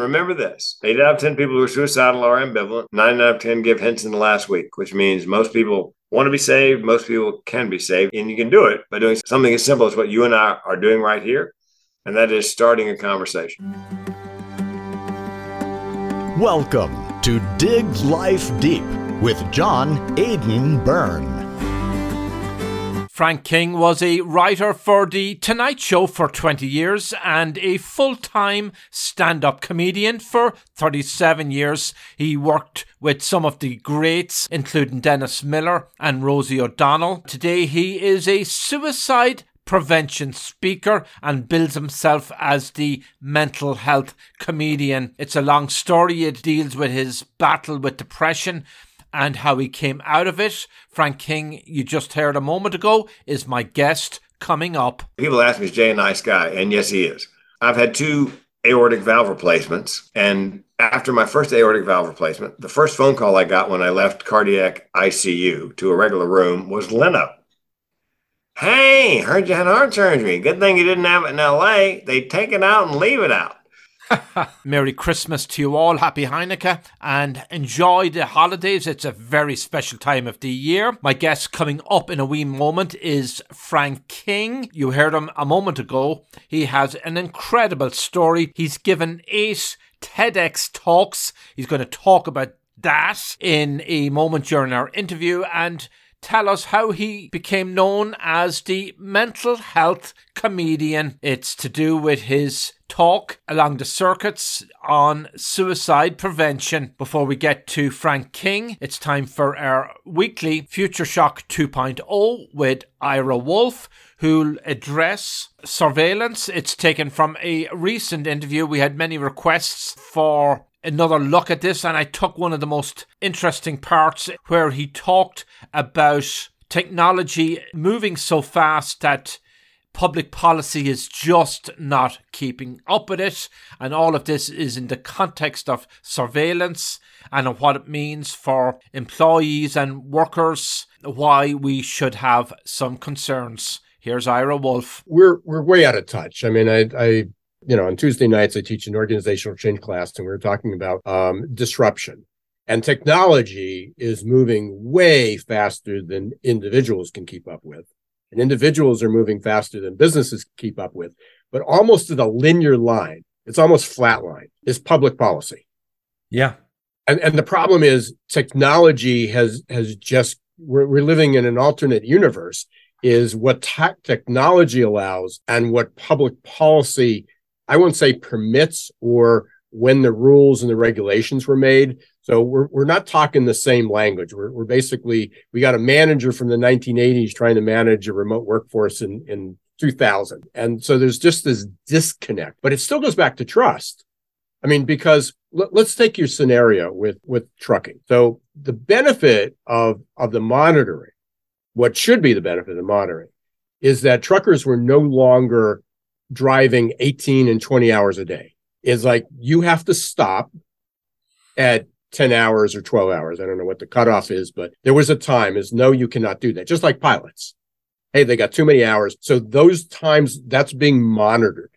Remember this 8 out of 10 people who are suicidal are ambivalent. 9 out of 10 give hints in the last week, which means most people want to be saved. Most people can be saved. And you can do it by doing something as simple as what you and I are doing right here. And that is starting a conversation. Welcome to Dig Life Deep with John Aidan Byrne. Frank King was a writer for The Tonight Show for 20 years and a full time stand up comedian for 37 years. He worked with some of the greats, including Dennis Miller and Rosie O'Donnell. Today, he is a suicide prevention speaker and bills himself as the mental health comedian. It's a long story. It deals with his battle with depression and how he came out of it. Frank King, you just heard a moment ago, is my guest coming up. People ask me, is Jay a nice guy? And yes, he is. I've had two aortic valve replacements. And after my first aortic valve replacement, the first phone call I got when I left cardiac ICU to a regular room was Leno. Hey, heard you had heart surgery. Good thing you didn't have it in LA. They take it out and leave it out. Merry Christmas to you all. Happy Hanukkah and enjoy the holidays. It's a very special time of the year. My guest coming up in a wee moment is Frank King. You heard him a moment ago. He has an incredible story. He's given eight TEDx talks. He's going to talk about that in a moment during our interview and tell us how he became known as the mental health comedian. It's to do with his talk along the circuits on suicide prevention. Before we get to Frank King, it's time for our weekly Future Shock 2.0 with Ira Wolfe, who'll address surveillance. It's taken from a recent interview. We had many requests for another look at this, and I took one of the most interesting parts where he talked about technology moving so fast that public policy is just not keeping up with it. And all of this is in the context of surveillance and what it means for employees and workers, why we should have some concerns. Here's Ira Wolfe. We're we're way out of touch. I mean, I, I you know, on Tuesday nights I teach an organizational change class, and we are talking about um, disruption. And technology is moving way faster than individuals can keep up with and individuals are moving faster than businesses keep up with. But almost at a linear line, it's almost flat line, is public policy. Yeah. And, and the problem is technology has has just we're, we're living in an alternate universe is what te- technology allows and what public policy i won't say permits or when the rules and the regulations were made so we're, we're not talking the same language. We're, we're basically, we got a manager from the 1980s trying to manage a remote workforce in, in 2000. And so there's just this disconnect, but it still goes back to trust. I mean, because let, us take your scenario with, with trucking. So the benefit of, of the monitoring, what should be the benefit of the monitoring is that truckers were no longer driving 18 and 20 hours a day. Is like you have to stop at 10 hours or 12 hours. I don't know what the cutoff is, but there was a time is no, you cannot do that. Just like pilots. Hey, they got too many hours. So those times that's being monitored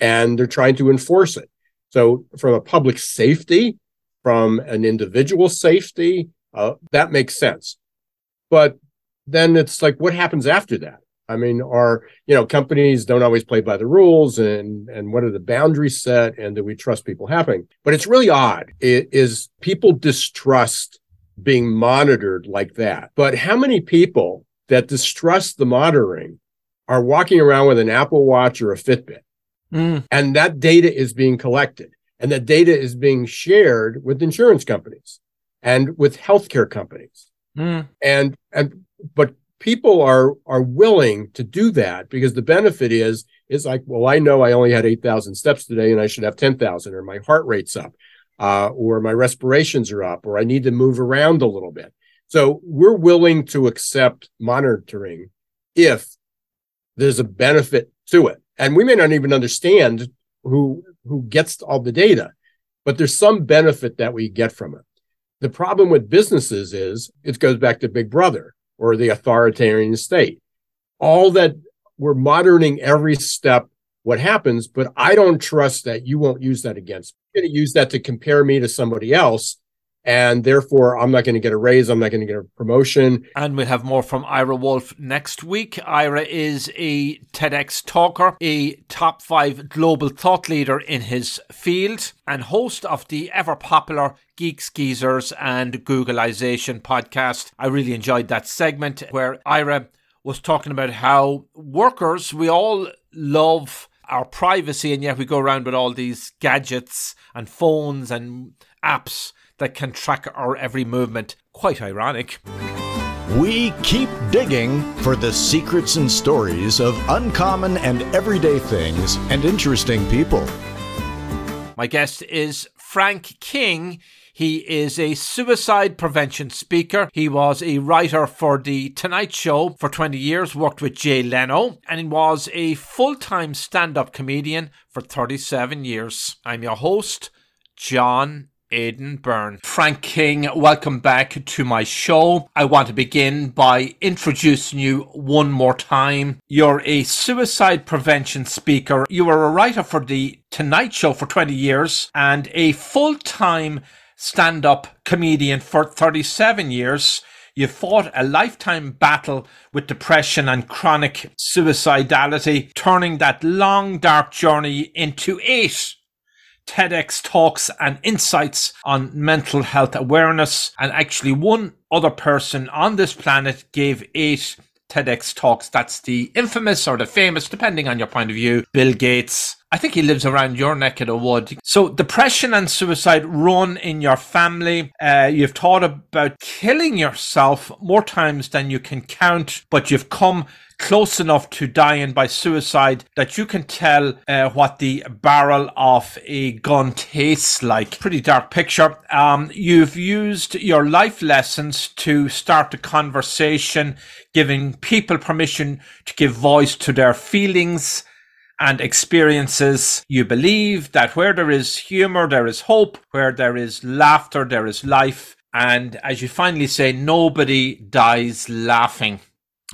and they're trying to enforce it. So from a public safety, from an individual safety, uh, that makes sense. But then it's like, what happens after that? I mean, are you know companies don't always play by the rules, and and what are the boundaries set, and do we trust people happening? But it's really odd. It is people distrust being monitored like that. But how many people that distrust the monitoring are walking around with an Apple Watch or a Fitbit, mm. and that data is being collected, and that data is being shared with insurance companies and with healthcare companies, mm. and and but people are are willing to do that because the benefit is is like well i know i only had 8000 steps today and i should have 10000 or my heart rate's up uh, or my respirations are up or i need to move around a little bit. So we're willing to accept monitoring if there's a benefit to it. And we may not even understand who who gets all the data but there's some benefit that we get from it. The problem with businesses is it goes back to big brother or the authoritarian state. All that we're monitoring every step what happens, but I don't trust that you won't use that against me. going to use that to compare me to somebody else and therefore I'm not going to get a raise. I'm not going to get a promotion. And we'll have more from Ira Wolfe next week. Ira is a TEDx talker, a top five global thought leader in his field, and host of the ever popular Geeks Geezers and Googlization podcast. I really enjoyed that segment where Ira was talking about how workers, we all love our privacy, and yet we go around with all these gadgets and phones and apps that can track our every movement. Quite ironic. We keep digging for the secrets and stories of uncommon and everyday things and interesting people. My guest is Frank King. He is a suicide prevention speaker. He was a writer for The Tonight Show for 20 years, worked with Jay Leno, and he was a full time stand up comedian for 37 years. I'm your host, John Aidan Byrne. Frank King, welcome back to my show. I want to begin by introducing you one more time. You're a suicide prevention speaker. You were a writer for The Tonight Show for 20 years and a full time stand up comedian for 37 years. You fought a lifetime battle with depression and chronic suicidality, turning that long, dark journey into eight TEDx talks and insights on mental health awareness. And actually, one other person on this planet gave eight TEDx talks. That's the infamous or the famous, depending on your point of view, Bill Gates. I think he lives around your neck of the wood. So, depression and suicide run in your family. Uh, you've thought about killing yourself more times than you can count, but you've come close enough to dying by suicide that you can tell uh, what the barrel of a gun tastes like. Pretty dark picture. Um, you've used your life lessons to start a conversation, giving people permission to give voice to their feelings and experiences. You believe that where there is humor, there is hope. Where there is laughter, there is life. And as you finally say, nobody dies laughing.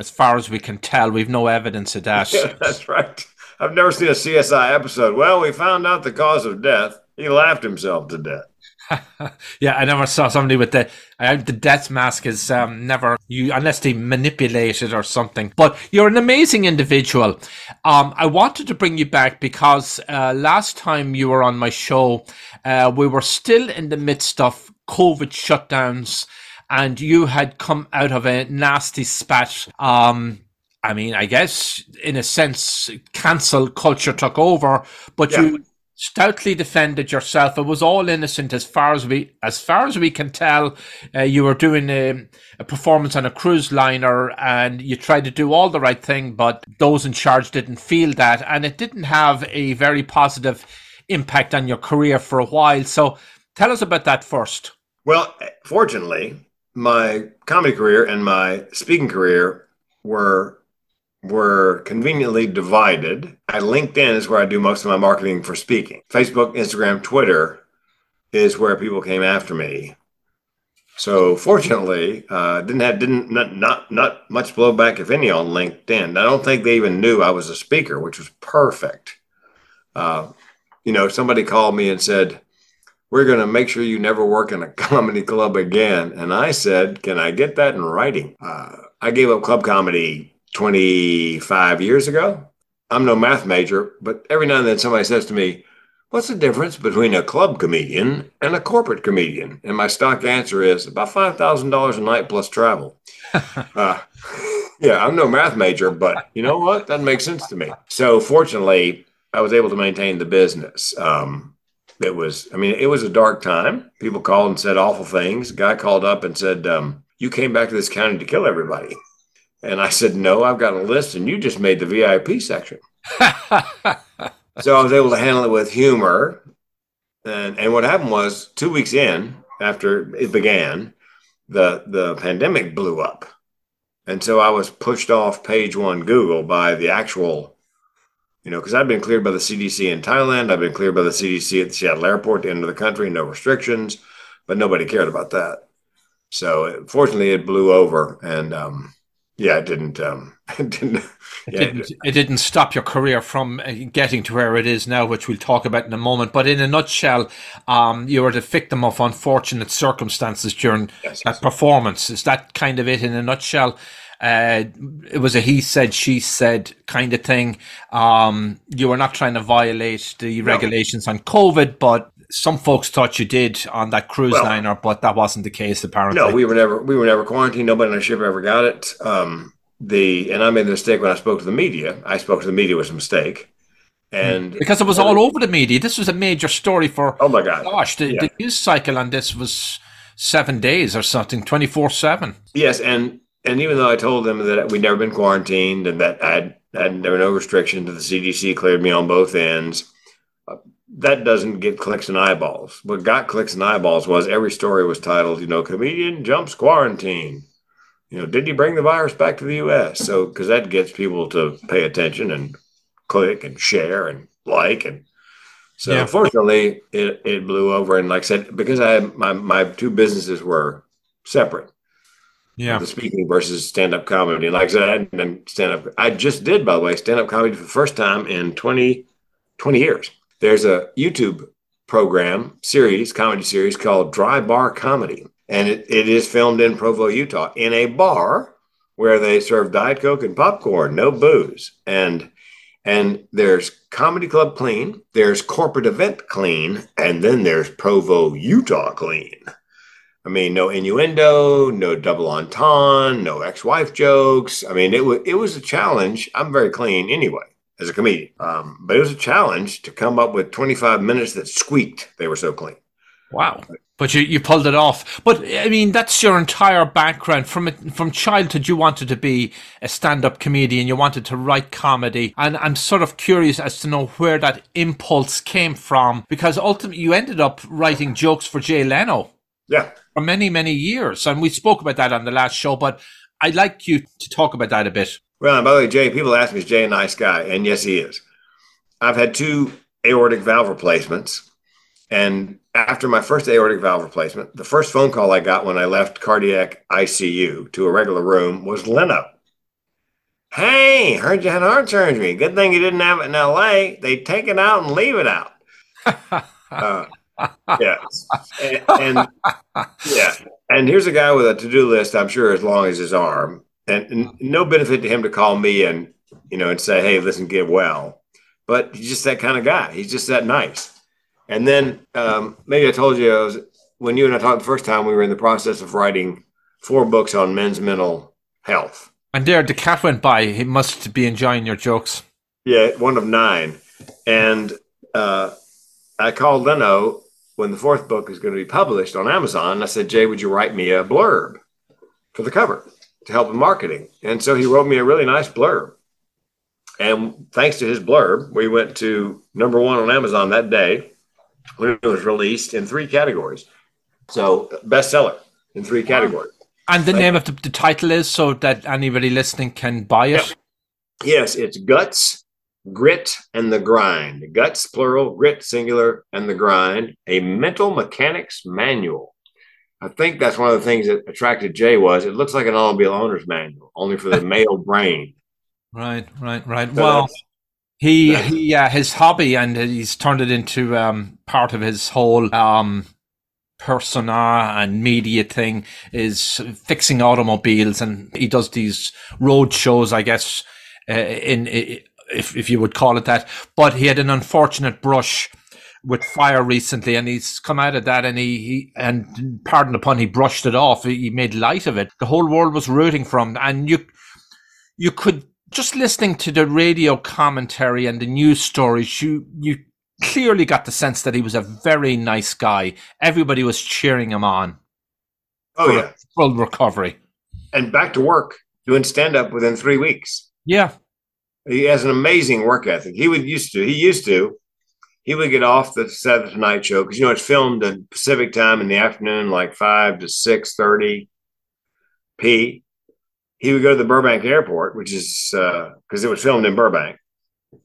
As far as we can tell, we've no evidence of that. Yeah, that's right. I've never seen a CSI episode. Well, we found out the cause of death. He laughed himself to death. yeah, I never saw somebody with the uh, the death mask is um, never you unless they manipulate it or something. But you're an amazing individual. Um, I wanted to bring you back because uh, last time you were on my show, uh, we were still in the midst of COVID shutdowns and you had come out of a nasty spat. Um, I mean, I guess in a sense, cancel culture took over, but yeah. you stoutly defended yourself. It was all innocent as far as we, as far as we can tell. Uh, you were doing a, a, performance on a cruise liner, and you tried to do all the right thing, but those in charge didn't feel that, and it didn't have a very positive impact on your career for a while. So, tell us about that first. Well, fortunately, my comedy career and my speaking career were were conveniently divided. At LinkedIn is where I do most of my marketing for speaking. Facebook, Instagram, Twitter is where people came after me. So fortunately, uh, didn't have didn't not, not not much blowback if any on LinkedIn. I don't think they even knew I was a speaker, which was perfect. Uh, you know, somebody called me and said, we're going to make sure you never work in a comedy club again. And I said, Can I get that in writing? Uh, I gave up club comedy 25 years ago. I'm no math major, but every now and then somebody says to me, What's the difference between a club comedian and a corporate comedian? And my stock answer is about $5,000 a night plus travel. uh, yeah, I'm no math major, but you know what? That makes sense to me. So fortunately, I was able to maintain the business. Um, it was, I mean, it was a dark time. People called and said awful things. A guy called up and said, um, You came back to this county to kill everybody. And I said, No, I've got a list, and you just made the VIP section. so I was able to handle it with humor. And, and what happened was, two weeks in, after it began, the, the pandemic blew up. And so I was pushed off page one Google by the actual you know, because I've been cleared by the CDC in Thailand. I've been cleared by the CDC at the Seattle airport, the end of the country, no restrictions, but nobody cared about that. So fortunately, it blew over, and um, yeah, it didn't. Um, it didn't. It, didn't, it didn't stop your career from uh, getting to where it is now, which we'll talk about in a moment. But in a nutshell, um, you were the victim of unfortunate circumstances during yes, that yes. performance. Is that kind of it in a nutshell? Uh, it was a he said, she said kind of thing. Um, you were not trying to violate the no. regulations on COVID, but some folks thought you did on that cruise well, liner, but that wasn't the case apparently. No, we were never we were never quarantined. Nobody on the ship ever got it. Um, the and I made the mistake when I spoke to the media. I spoke to the media was a mistake. And because it was all over the media. This was a major story for Oh my god. Gosh, the, yeah. the news cycle on this was seven days or something, twenty four seven. Yes, and and even though I told them that we'd never been quarantined and that I'd, I'd there were no restrictions, the CDC cleared me on both ends. That doesn't get clicks and eyeballs. What got clicks and eyeballs was every story was titled, you know, comedian jumps quarantine. You know, did he bring the virus back to the U.S.? So because that gets people to pay attention and click and share and like and so yeah. unfortunately it, it blew over and like I said because I my my two businesses were separate yeah. The speaking versus stand up comedy. And like I said, I hadn't done stand up. I just did, by the way, stand up comedy for the first time in 20, 20 years. There's a YouTube program, series, comedy series called Dry Bar Comedy. And it, it is filmed in Provo, Utah, in a bar where they serve Diet Coke and popcorn, no booze. And and there's Comedy Club Clean, there's Corporate Event Clean, and then there's Provo, Utah Clean. I mean, no innuendo, no double entendre, no ex-wife jokes. I mean, it was it was a challenge. I'm very clean anyway as a comedian, um, but it was a challenge to come up with 25 minutes that squeaked. They were so clean. Wow. But you, you pulled it off. But I mean, that's your entire background. From from childhood, you wanted to be a stand-up comedian. You wanted to write comedy, and I'm sort of curious as to know where that impulse came from. Because ultimately, you ended up writing jokes for Jay Leno. Yeah. For many, many years. And we spoke about that on the last show, but I'd like you to talk about that a bit. Well, by the way, Jay, people ask me, is Jay a nice guy? And yes, he is. I've had two aortic valve replacements. And after my first aortic valve replacement, the first phone call I got when I left cardiac ICU to a regular room was Leno. Hey, heard you had heart surgery. Good thing you didn't have it in LA. They take it out and leave it out. uh, yeah. And, and, yeah. And here's a guy with a to-do list, I'm sure as long as his arm. And, and, no benefit to him to call me and you know and say, hey, listen, get well. But he's just that kind of guy. He's just that nice. And then um, maybe I told you I was when you and I talked the first time, we were in the process of writing four books on men's mental health. And there, the cat went by. He must be enjoying your jokes. Yeah, one of nine. And uh, I called Leno when the fourth book is going to be published on Amazon, I said, Jay, would you write me a blurb for the cover to help in marketing? And so he wrote me a really nice blurb. And thanks to his blurb, we went to number one on Amazon that day when it was released in three categories. So bestseller in three categories. And the name of the, the title is so that anybody listening can buy it? Yes, it's Guts Grit and the Grind. Guts, plural, grit, singular, and the grind. A mental mechanics manual. I think that's one of the things that attracted Jay was it looks like an automobile owner's manual, only for the male brain. Right, right, right. So well, he he uh, his hobby and he's turned it into um, part of his whole um, persona and media thing is fixing automobiles, and he does these road shows, I guess, uh, in, in if, if you would call it that. But he had an unfortunate brush with fire recently, and he's come out of that, and he, he and pardon the pun, he brushed it off. He made light of it. The whole world was rooting for him, and you you could just listening to the radio commentary and the news stories, you you clearly got the sense that he was a very nice guy. Everybody was cheering him on. Oh yeah, full recovery, and back to work doing stand up within three weeks. Yeah, he has an amazing work ethic. He would used to, he used to, he would get off the Saturday Night Show because you know it's filmed at Pacific time in the afternoon, like five to six thirty p. He would go to the Burbank Airport, which is because uh, it was filmed in Burbank.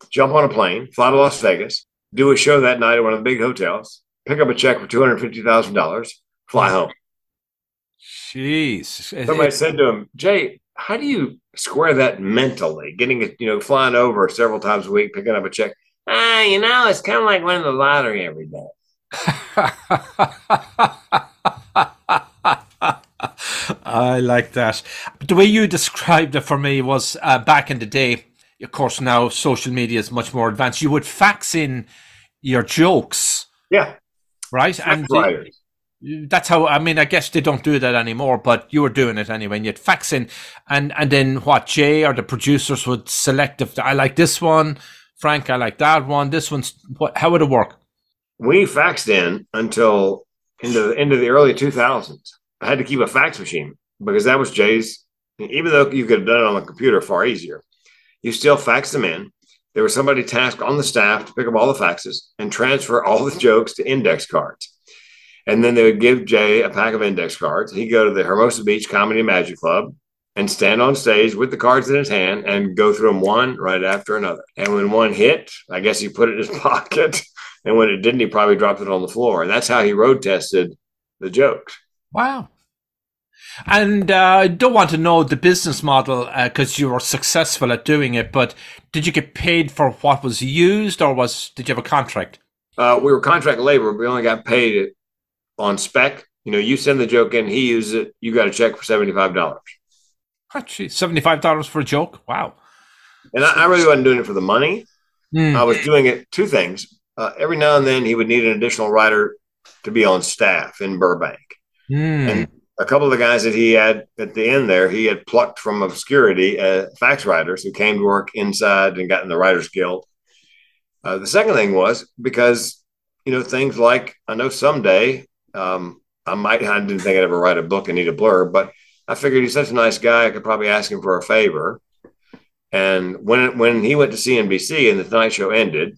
Jump on a plane, fly to Las Vegas, do a show that night at one of the big hotels, pick up a check for two hundred fifty thousand dollars, fly home. Jeez! Somebody said to him, "Jay, how do you square that mentally? Getting you know, flying over several times a week, picking up a check. You know, it's kind of like winning the lottery every day. I like that. The way you described it for me was uh, back in the day. Of course, now social media is much more advanced. You would fax in your jokes. Yeah. Right. and that's how I mean. I guess they don't do that anymore, but you were doing it anyway. And you'd fax in, and and then what? Jay or the producers would select if I like this one, Frank. I like that one. This one's what? How would it work? We faxed in until into the into the early two thousands. I had to keep a fax machine because that was Jay's. Even though you could have done it on the computer far easier, you still fax them in. There was somebody tasked on the staff to pick up all the faxes and transfer all the jokes to index cards. And then they would give Jay a pack of index cards. He'd go to the Hermosa Beach Comedy Magic Club and stand on stage with the cards in his hand and go through them one right after another. And when one hit, I guess he put it in his pocket. And when it didn't, he probably dropped it on the floor. And that's how he road tested the jokes. Wow. And uh, I don't want to know the business model because uh, you were successful at doing it, but did you get paid for what was used or was did you have a contract? Uh, we were contract labor. We only got paid on spec. You know, you send the joke in, he uses it, you got a check for $75. Actually, $75 for a joke? Wow. And I, I really wasn't doing it for the money. Mm. I was doing it two things. Uh, every now and then he would need an additional writer to be on staff in Burbank. Mm. And a couple of the guys that he had at the end there, he had plucked from obscurity uh, fax writers who came to work inside and got in the Writers Guild. Uh, the second thing was because, you know, things like I know someday um, I might, I didn't think I'd ever write a book and need a blurb, but I figured he's such a nice guy, I could probably ask him for a favor. And when when he went to CNBC and the Tonight Show ended,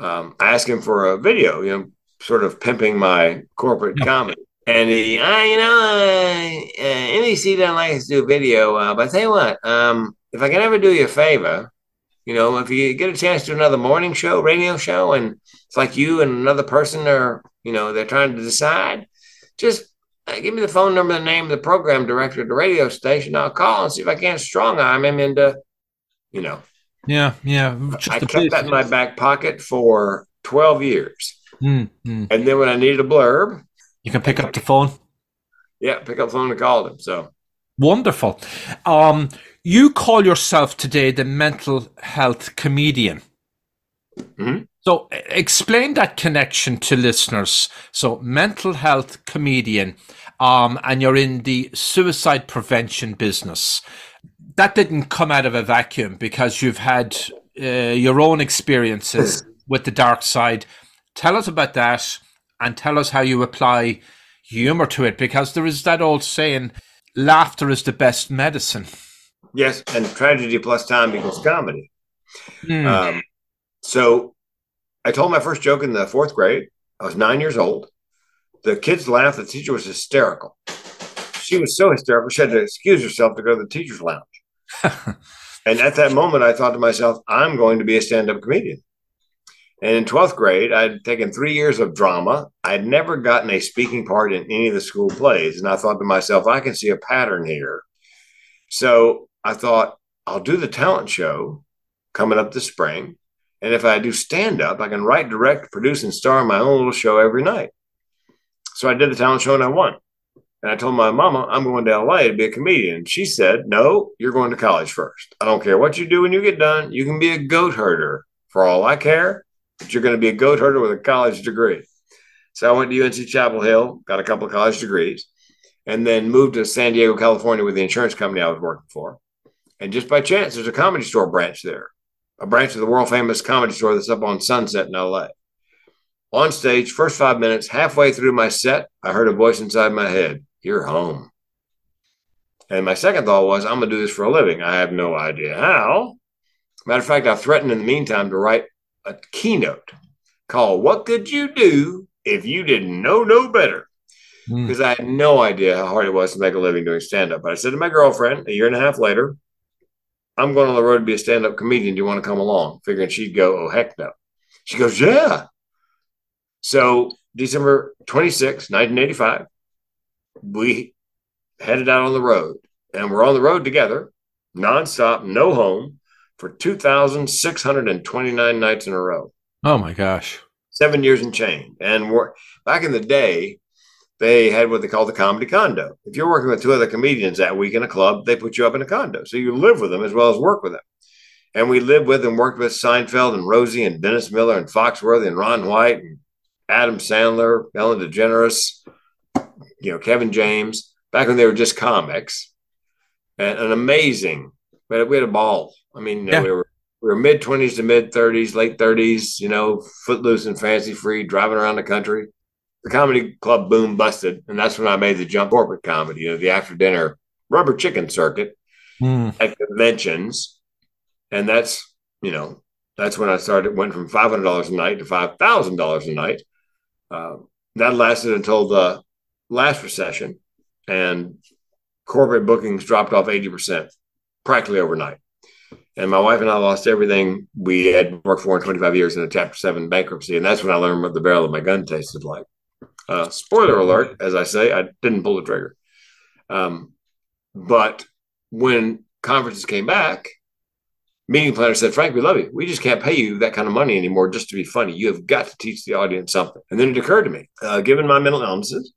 um, I asked him for a video, you know, sort of pimping my corporate comedy. And he, uh, you know, uh, uh, NBC doesn't like us to do video, uh, but I tell you what, um, if I can ever do you a favor, you know, if you get a chance to do another morning show, radio show, and it's like you and another person are, you know, they're trying to decide, just uh, give me the phone number, the name of the program director of the radio station. I'll call and see if I can't strong arm him into, you know. Yeah, yeah. I kept that in my back pocket for 12 years. Mm-hmm. And then when I needed a blurb, you can pick up the phone. Yeah, pick up the phone and call them. So wonderful. Um, you call yourself today the mental health comedian. Mm-hmm. So explain that connection to listeners. So mental health comedian, um, and you're in the suicide prevention business. That didn't come out of a vacuum because you've had uh, your own experiences with the dark side. Tell us about that and tell us how you apply humor to it because there is that old saying laughter is the best medicine. Yes, and tragedy plus time equals comedy. Mm. Um, so I told my first joke in the fourth grade. I was nine years old. The kids laughed. The teacher was hysterical. She was so hysterical, she had to excuse herself to go to the teacher's lounge. and at that moment, I thought to myself, I'm going to be a stand up comedian. And in 12th grade, I'd taken three years of drama. I'd never gotten a speaking part in any of the school plays. And I thought to myself, I can see a pattern here. So I thought, I'll do the talent show coming up this spring. And if I do stand up, I can write, direct, produce, and star my own little show every night. So I did the talent show and I won. And I told my mama, I'm going to LA to be a comedian. She said, No, you're going to college first. I don't care what you do when you get done. You can be a goat herder. For all I care, but you're going to be a goat herder with a college degree. So I went to UNC Chapel Hill, got a couple of college degrees, and then moved to San Diego, California with the insurance company I was working for. And just by chance, there's a comedy store branch there, a branch of the world famous comedy store that's up on Sunset in LA. On stage, first five minutes, halfway through my set, I heard a voice inside my head, You're home. And my second thought was, I'm going to do this for a living. I have no idea how. Matter of fact, I threatened in the meantime to write a keynote called What Could You Do If You Didn't Know No Better? Because hmm. mm. I had no idea how hard it was to make a living doing stand up. But I said to my girlfriend a year and a half later, I'm going on the road to be a stand up comedian. Do you want to come along? Figuring she'd go, Oh, heck no. She goes, Yeah. So December 26, 1985, we headed out on the road. and we're on the road together, nonstop, no home, for 2,629 nights in a row. Oh my gosh. Seven years and change. And we're, back in the day, they had what they call the comedy condo. If you're working with two other comedians that week in a club, they put you up in a condo. So you live with them as well as work with them. And we lived with and worked with Seinfeld and Rosie and Dennis Miller and Foxworthy and Ron White and Adam Sandler, Ellen DeGeneres, you know, Kevin James, back when they were just comics. And an amazing, we had, we had a ball. I mean, yeah. we were we were mid 20s to mid 30s, late 30s, you know, footloose and fancy free, driving around the country the comedy club boom busted, and that's when I made the jump corporate comedy, you know, the after dinner rubber chicken circuit mm. at conventions, and that's you know that's when I started. Went from five hundred dollars a night to five thousand dollars a night. Uh, that lasted until the last recession, and corporate bookings dropped off eighty percent practically overnight. And my wife and I lost everything we had worked for in 25 years in a Chapter 7 bankruptcy. And that's when I learned what the barrel of my gun tasted like. Uh, spoiler alert, as I say, I didn't pull the trigger. Um, but when conferences came back, meeting planner said, Frank, we love you. We just can't pay you that kind of money anymore just to be funny. You have got to teach the audience something. And then it occurred to me, uh, given my mental illnesses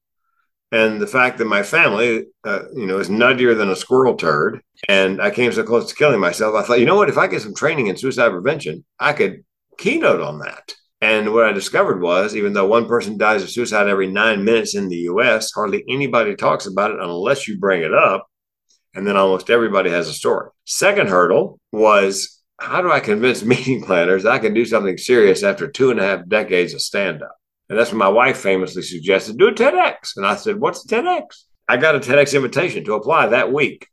and the fact that my family, uh, you know, is nuttier than a squirrel turd, and I came so close to killing myself, I thought, you know what? If I get some training in suicide prevention, I could keynote on that. And what I discovered was even though one person dies of suicide every nine minutes in the US, hardly anybody talks about it unless you bring it up. And then almost everybody has a story. Second hurdle was how do I convince meeting planners I can do something serious after two and a half decades of stand up? And that's when my wife famously suggested do a TEDx. And I said, What's a TEDx? I got a TEDx invitation to apply that week.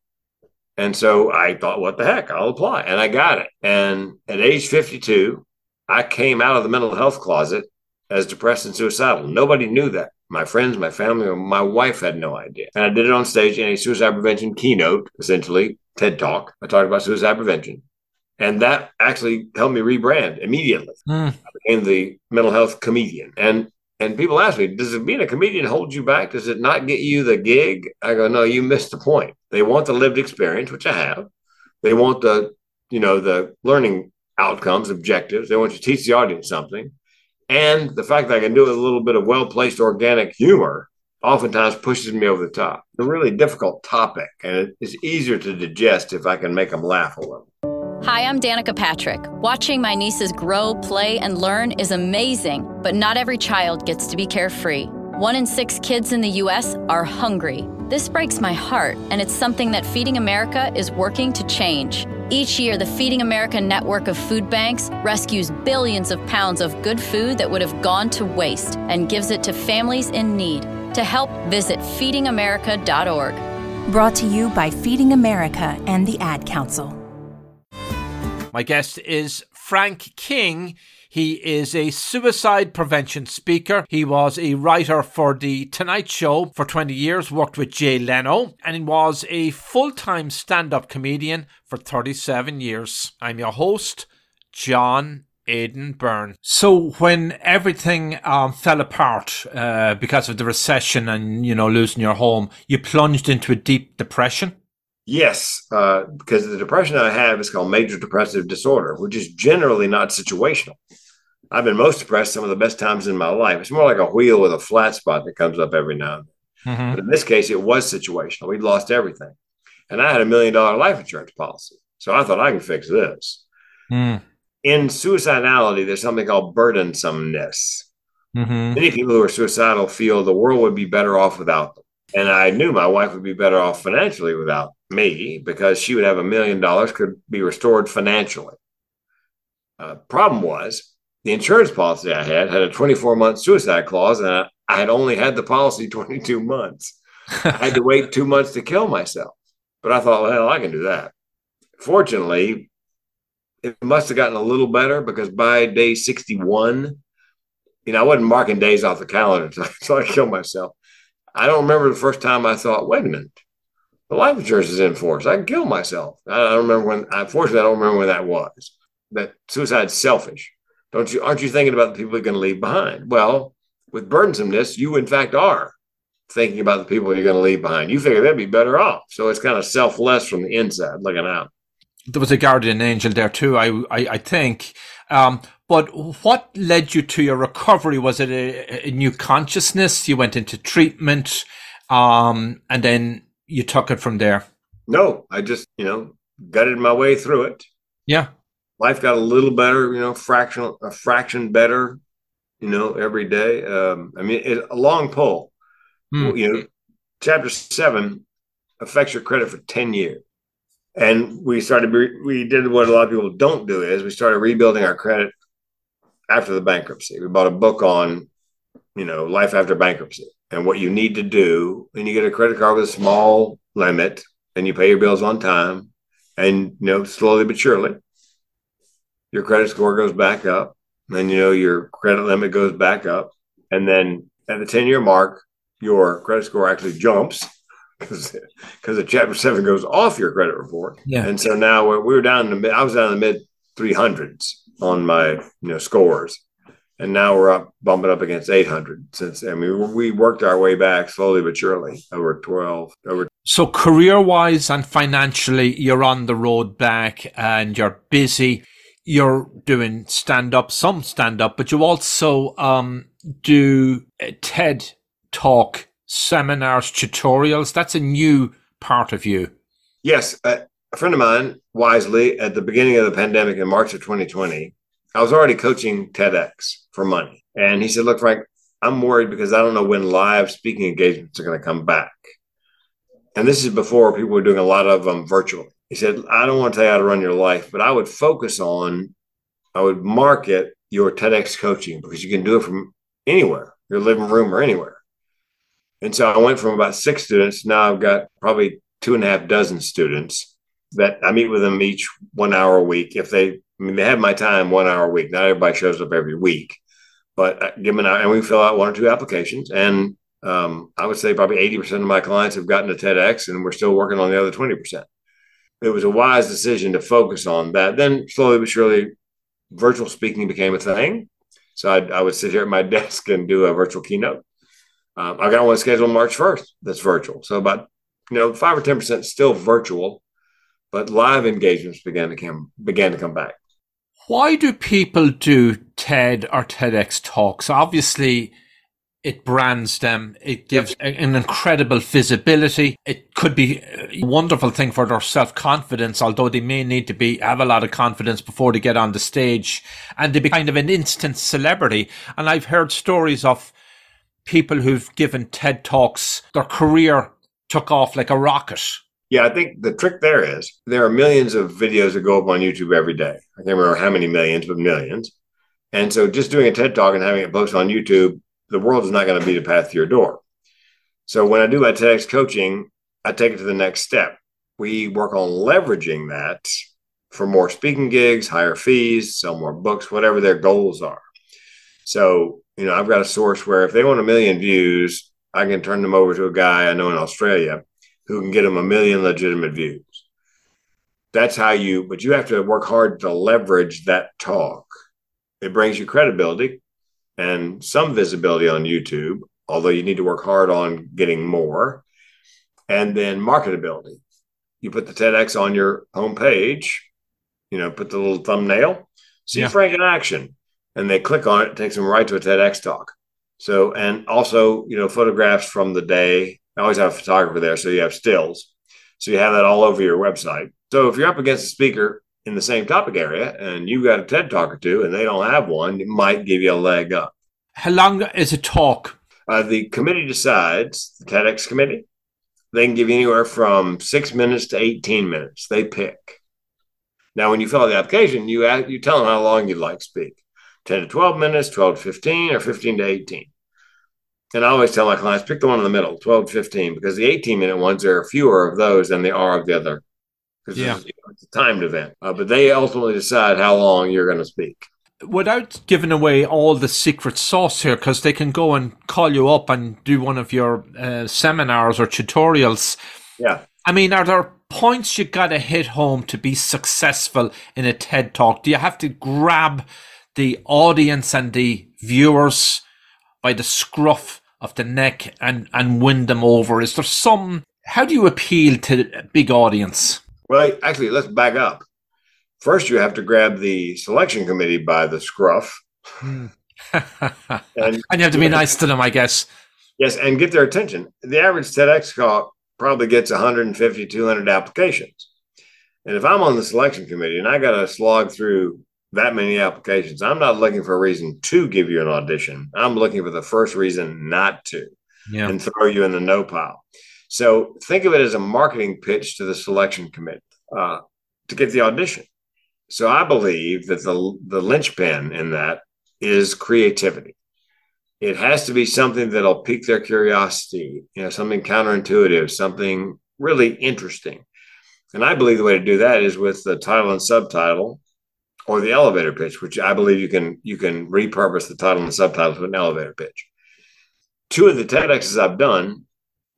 And so I thought, what the heck? I'll apply. And I got it. And at age 52, I came out of the mental health closet as depressed and suicidal. Nobody knew that. My friends, my family, or my wife had no idea. And I did it on stage in a suicide prevention keynote, essentially, TED Talk. I talked about suicide prevention. And that actually helped me rebrand immediately. Mm. I became the mental health comedian. And and people ask me, does it being a comedian hold you back? Does it not get you the gig? I go, no, you missed the point. They want the lived experience, which I have. They want the, you know, the learning outcomes, objectives. They want you to teach the audience something. And the fact that I can do it with a little bit of well placed organic humor oftentimes pushes me over the top. It's a really difficult topic, and it's easier to digest if I can make them laugh a little. Hi, I'm Danica Patrick. Watching my nieces grow, play, and learn is amazing, but not every child gets to be carefree. One in six kids in the U.S. are hungry. This breaks my heart, and it's something that Feeding America is working to change. Each year, the Feeding America network of food banks rescues billions of pounds of good food that would have gone to waste and gives it to families in need. To help, visit feedingamerica.org. Brought to you by Feeding America and the Ad Council. My guest is Frank King. He is a suicide prevention speaker. He was a writer for The Tonight Show for 20 years, worked with Jay Leno, and he was a full time stand up comedian for 37 years. I'm your host, John Aidan Byrne. So when everything um, fell apart uh, because of the recession and you know losing your home, you plunged into a deep depression. Yes, uh, because the depression I have is called major depressive disorder, which is generally not situational. I've been most depressed some of the best times in my life. It's more like a wheel with a flat spot that comes up every now and then. Mm-hmm. But in this case, it was situational. We'd lost everything. And I had a million dollar life insurance policy. So I thought I can fix this. Mm. In suicidality, there's something called burdensomeness. Mm-hmm. Many people who are suicidal feel the world would be better off without them. And I knew my wife would be better off financially without me because she would have a million dollars, could be restored financially. Uh, problem was the insurance policy I had had a 24 month suicide clause, and I, I had only had the policy 22 months. I had to wait two months to kill myself. But I thought, well, I can do that. Fortunately, it must have gotten a little better because by day 61, you know, I wasn't marking days off the calendar until I killed myself. I don't remember the first time I thought, wait a minute, the life insurance is in force. I can kill myself. I don't remember when, unfortunately, I don't remember when that was. That suicide's selfish. Don't you, aren't you thinking about the people you're going to leave behind? Well, with burdensomeness, you in fact are. thinking about the people you're going to leave behind. You figure they'd be better off. So it's kind of selfless from the inside looking out. There was a guardian angel there too, I, I, I think. Um, but what led you to your recovery? Was it a, a new consciousness? You went into treatment, um, and then you took it from there. No, I just, you know, gutted my way through it. Yeah. Life got a little better, you know, fraction, a fraction better, you know, every day. Um, I mean, it, a long pull, hmm. you know, chapter seven affects your credit for 10 years. And we started, we did what a lot of people don't do is we started rebuilding our credit after the bankruptcy. We bought a book on, you know, life after bankruptcy and what you need to do. And you get a credit card with a small limit and you pay your bills on time and, you know, slowly but surely, your credit score goes back up. And, you know, your credit limit goes back up. And then at the 10 year mark, your credit score actually jumps because the chapter seven goes off your credit report. Yeah. And so now we were down in the mid, I was down in the mid 300s on my you know scores, and now we're up bumping up against 800 since. I mean, we worked our way back slowly but surely over 12 over. So career wise and financially, you're on the road back, and you're busy. You're doing stand up, some stand up, but you also um, do TED talk seminars, tutorials. That's a new part of you. Yes. Uh, a friend of mine, wisely, at the beginning of the pandemic in March of 2020, I was already coaching TEDx for money. And he said, Look, Frank, I'm worried because I don't know when live speaking engagements are going to come back. And this is before people were doing a lot of them virtually. He said, I don't want to tell you how to run your life, but I would focus on, I would market your TEDx coaching because you can do it from anywhere, your living room or anywhere. And so I went from about six students. Now I've got probably two and a half dozen students that I meet with them each one hour a week. If they, I mean, they have my time one hour a week. Not everybody shows up every week, but I give them an hour and we fill out one or two applications. And um, I would say probably 80% of my clients have gotten to TEDx and we're still working on the other 20%. It was a wise decision to focus on that. Then slowly but surely, virtual speaking became a thing. So I'd, I would sit here at my desk and do a virtual keynote. Um, I got one scheduled March 1st that's virtual. So about, you know, five or 10% still virtual but live engagements began to come began to come back. Why do people do TED or TEDx talks? Obviously, it brands them. It gives an incredible visibility. It could be a wonderful thing for their self confidence, although they may need to be have a lot of confidence before they get on the stage, and they be kind of an instant celebrity. And I've heard stories of people who've given TED talks. Their career took off like a rocket yeah, I think the trick there is there are millions of videos that go up on YouTube every day. I can't remember how many millions, but millions. And so just doing a TED talk and having it posted on YouTube, the world is not going to be the path to your door. So when I do my TEDx coaching, I take it to the next step. We work on leveraging that for more speaking gigs, higher fees, sell more books, whatever their goals are. So, you know, I've got a source where if they want a million views, I can turn them over to a guy I know in Australia who can get them a million legitimate views. That's how you, but you have to work hard to leverage that talk. It brings you credibility and some visibility on YouTube, although you need to work hard on getting more. And then marketability. You put the TEDx on your homepage, you know, put the little thumbnail, see yeah. Frank in action, and they click on it, it takes them right to a TEDx talk. So, and also, you know, photographs from the day I always have a photographer there, so you have stills. So you have that all over your website. So if you're up against a speaker in the same topic area and you've got a TED talk or two and they don't have one, it might give you a leg up. How long is a talk? Uh, the committee decides, the TEDx committee, they can give you anywhere from six minutes to 18 minutes. They pick. Now, when you fill out the application, you, ask, you tell them how long you'd like to speak 10 to 12 minutes, 12 to 15, or 15 to 18. And I always tell my clients pick the one in the middle, 12 to 15, because the 18 minute ones, there are fewer of those than there are of the other. Because yeah. it's, a timed event. Uh, but they ultimately decide how long you're going to speak. Without giving away all the secret sauce here, because they can go and call you up and do one of your uh, seminars or tutorials. Yeah. I mean, are there points you got to hit home to be successful in a TED talk? Do you have to grab the audience and the viewers by the scruff of the neck and, and win them over? Is there some, how do you appeal to a big audience? Well, actually, let's back up. First, you have to grab the selection committee by the scruff. and, and, you have to be nice to them, I guess. Yes, and get their attention. The average TEDx talk probably gets 150, 200 applications. And if I'm on the selection committee and I got to slog through that many applications, I'm not looking for a reason to give you an audition. I'm looking for the first reason not to yeah. and throw you in the no pile. So think of it as a marketing pitch to the selection committee uh, to get the audition. So I believe that the the linchpin in that is creativity. It has to be something that'll pique their curiosity, you know, something counterintuitive, something really interesting. And I believe the way to do that is with the title and subtitle or the elevator pitch, which I believe you can you can repurpose the title and the subtitle to an elevator pitch. Two of the TEDx's I've done,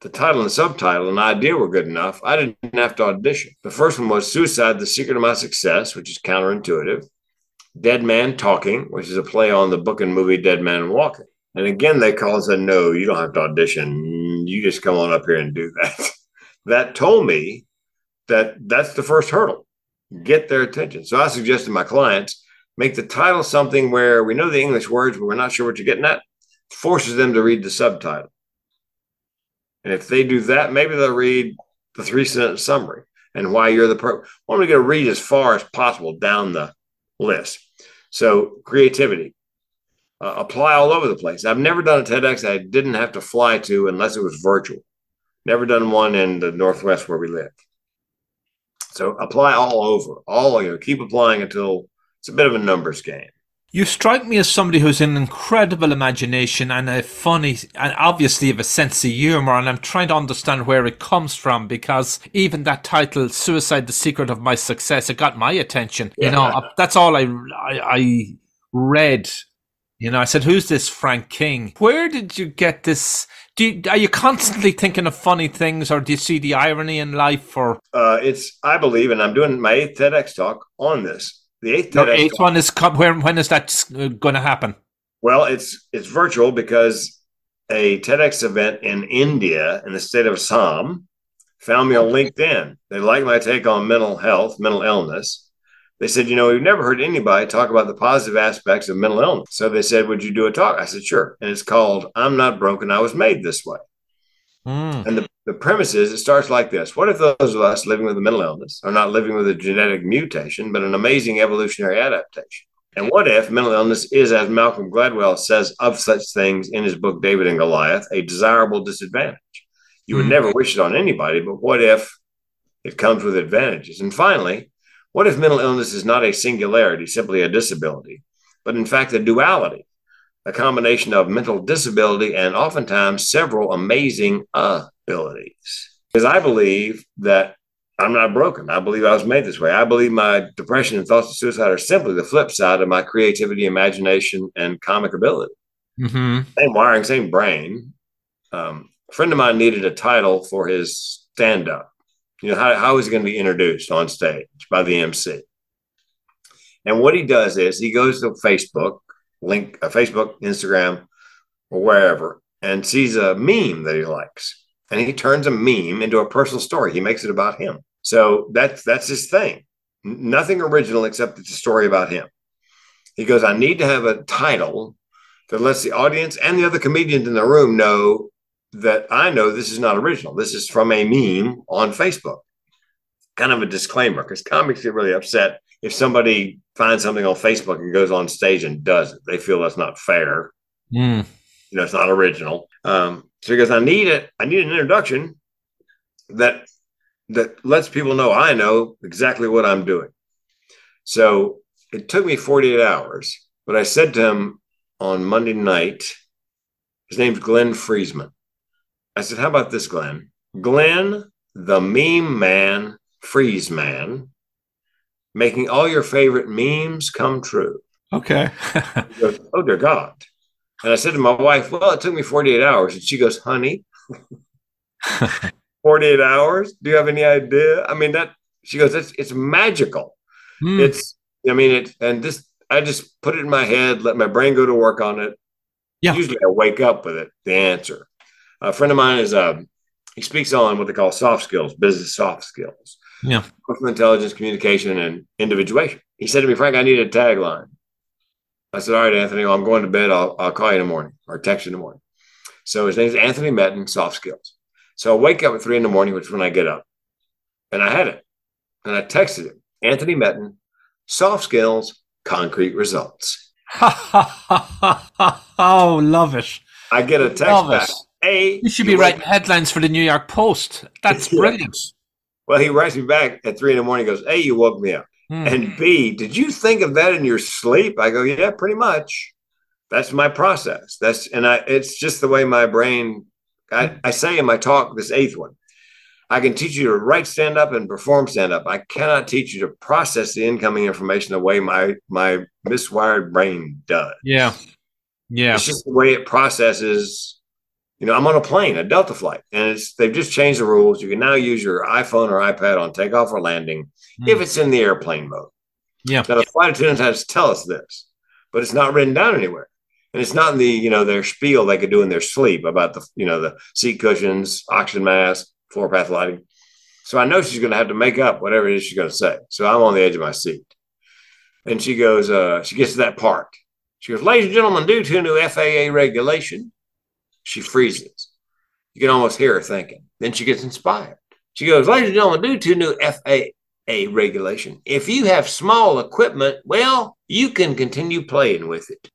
the title and subtitle and idea were good enough. I didn't have to audition. The first one was Suicide, the Secret of My Success, which is counterintuitive. Dead Man Talking, which is a play on the book and movie Dead Man Walking. And again, they called and said, no, you don't have to audition. You just come on up here and do that. that told me that that's the first hurdle. Get their attention. So I suggested my clients make the title something where we know the English words, but we're not sure what you're getting at. Forces them to read the subtitle. And if they do that, maybe they'll read the three sentence summary and why you're the pro. Want to to read as far as possible down the list. So creativity, uh, apply all over the place. I've never done a TEDx I didn't have to fly to unless it was virtual. Never done one in the Northwest where we live. So apply all over, all you know, keep applying until it's a bit of a numbers game. You strike me as somebody who's an incredible imagination and a funny, and obviously have a sense of humor. And I'm trying to understand where it comes from because even that title, "Suicide: The Secret of My Success," it got my attention. Yeah. You know, uh, that's all I, I, I read you know, I said, "Who's this Frank King? Where did you get this? Do you, are you constantly thinking of funny things, or do you see the irony in life? Or uh, it's, I believe, and I'm doing my eighth TEDx talk on this. The eighth TEDx eighth talk, one is when when is that uh, going to happen? Well, it's it's virtual because a TEDx event in India in the state of Assam found me on LinkedIn. They like my take on mental health, mental illness they said, you know, we've never heard anybody talk about the positive aspects of mental illness. So they said, would you do a talk? I said, sure. And it's called I'm Not Broken, I Was Made This Way. Mm. And the, the premise is it starts like this What if those of us living with a mental illness are not living with a genetic mutation, but an amazing evolutionary adaptation? And what if mental illness is, as Malcolm Gladwell says of such things in his book, David and Goliath, a desirable disadvantage? You would mm. never wish it on anybody, but what if it comes with advantages? And finally, what if mental illness is not a singularity, simply a disability, but in fact a duality, a combination of mental disability and oftentimes several amazing abilities? Because I believe that I'm not broken. I believe I was made this way. I believe my depression and thoughts of suicide are simply the flip side of my creativity, imagination, and comic ability. Mm-hmm. Same wiring, same brain. Um, a friend of mine needed a title for his stand up. You know, how, how is he going to be introduced on stage by the MC? And what he does is he goes to Facebook, link a uh, Facebook, Instagram, or wherever, and sees a meme that he likes. And he turns a meme into a personal story. He makes it about him. So that's that's his thing. Nothing original except it's a story about him. He goes, I need to have a title that lets the audience and the other comedians in the room know that I know this is not original. This is from a meme on Facebook. Kind of a disclaimer because comics get really upset if somebody finds something on Facebook and goes on stage and does it. They feel that's not fair. Mm. You know, it's not original. Um, so he goes, I need it. I need an introduction that that lets people know I know exactly what I'm doing. So it took me 48 hours, but I said to him on Monday night, his name's Glenn Friesman. I said, How about this, Glenn? Glenn, the meme man, freeze man, making all your favorite memes come true. Okay. goes, oh, dear God. And I said to my wife, Well, it took me 48 hours. And she goes, Honey, 48 hours? Do you have any idea? I mean, that she goes, It's, it's magical. Mm. It's, I mean, it, and this, I just put it in my head, let my brain go to work on it. Yeah. Usually I wake up with it, the answer. A friend of mine is, um, he speaks on what they call soft skills, business soft skills. Yeah. Emotional intelligence, communication, and individuation. He said to me, Frank, I need a tagline. I said, All right, Anthony, well, I'm going to bed. I'll, I'll call you in the morning or text you in the morning. So his name is Anthony Metten, soft skills. So I wake up at three in the morning, which is when I get up. And I had it. And I texted him, Anthony Metten, soft skills, concrete results. oh, love it. I get a text Love back. it. Hey, You should be writing headlines for the New York Post. That's brilliant. Well, he writes me back at three in the morning. Goes, Hey, you woke me up. Hmm. And B, did you think of that in your sleep? I go, Yeah, pretty much. That's my process. That's and I it's just the way my brain I, I say in my talk, this eighth one. I can teach you to write stand up and perform stand up. I cannot teach you to process the incoming information the way my my miswired brain does. Yeah. Yeah. It's just the way it processes. You know, I'm on a plane, a Delta flight, and it's they've just changed the rules. You can now use your iPhone or iPad on takeoff or landing if it's in the airplane mode. Yeah. Now the flight attendants has to tell us this, but it's not written down anywhere. And it's not in the, you know, their spiel they could do in their sleep about the, you know, the seat cushions, oxygen mask, floor path lighting. So I know she's going to have to make up whatever it is she's going to say. So I'm on the edge of my seat. And she goes, uh, she gets to that part. She goes, ladies and gentlemen, due to a new FAA regulation, she freezes. You can almost hear her thinking. Then she gets inspired. She goes, ladies and gentlemen, due to new FAA regulation, if you have small equipment, well, you can continue playing with it.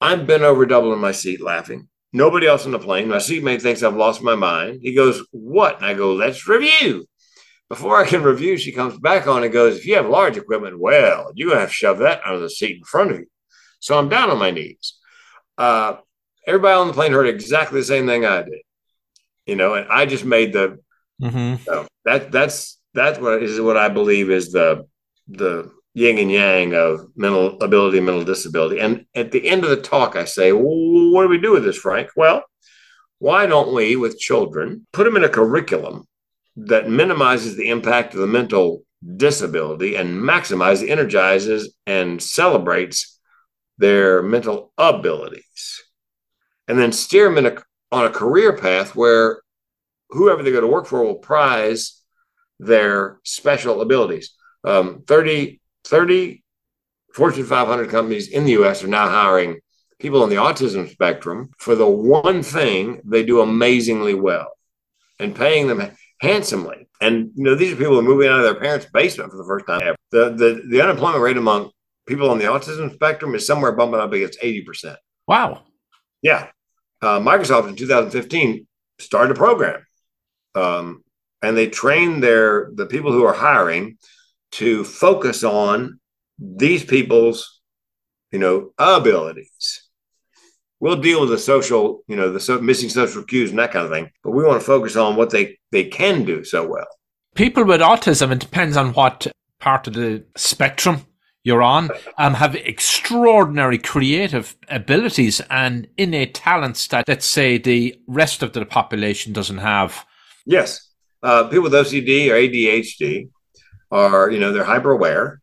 I'm bent over double in my seat laughing. Nobody else on the plane. My seatmate thinks I've lost my mind. He goes, What? And I go, Let's review. Before I can review, she comes back on and goes, If you have large equipment, well, to have to shove that under the seat in front of you. So I'm down on my knees. Uh, everybody on the plane heard exactly the same thing I did. You know, and I just made the Mm-hmm. so that that's that's what is what I believe is the the yin and yang of mental ability, mental disability. And at the end of the talk, I say, well, what do we do with this, Frank? Well, why don't we, with children, put them in a curriculum that minimizes the impact of the mental disability and maximizes, energizes, and celebrates their mental abilities, and then steer them in a, on a career path where whoever they go to work for will prize their special abilities. Um, 30, 30 Fortune 500 companies in the US are now hiring people on the autism spectrum for the one thing they do amazingly well and paying them handsomely. And you know, these are people who are moving out of their parents' basement for the first time ever. The, the, the unemployment rate among people on the autism spectrum is somewhere bumping up against 80%. Wow. Yeah. Uh, Microsoft in 2015 started a program. Um, and they trained their the people who are hiring to focus on these people's, you know, abilities. We'll deal with the social, you know, the so, missing social cues and that kind of thing, but we want to focus on what they they can do so well. People with autism, it depends on what part of the spectrum you're on, um, have extraordinary creative abilities and innate talents that, let's say, the rest of the population doesn't have. Yes, uh, people with OCD or ADHD are, you know, they're hyper aware,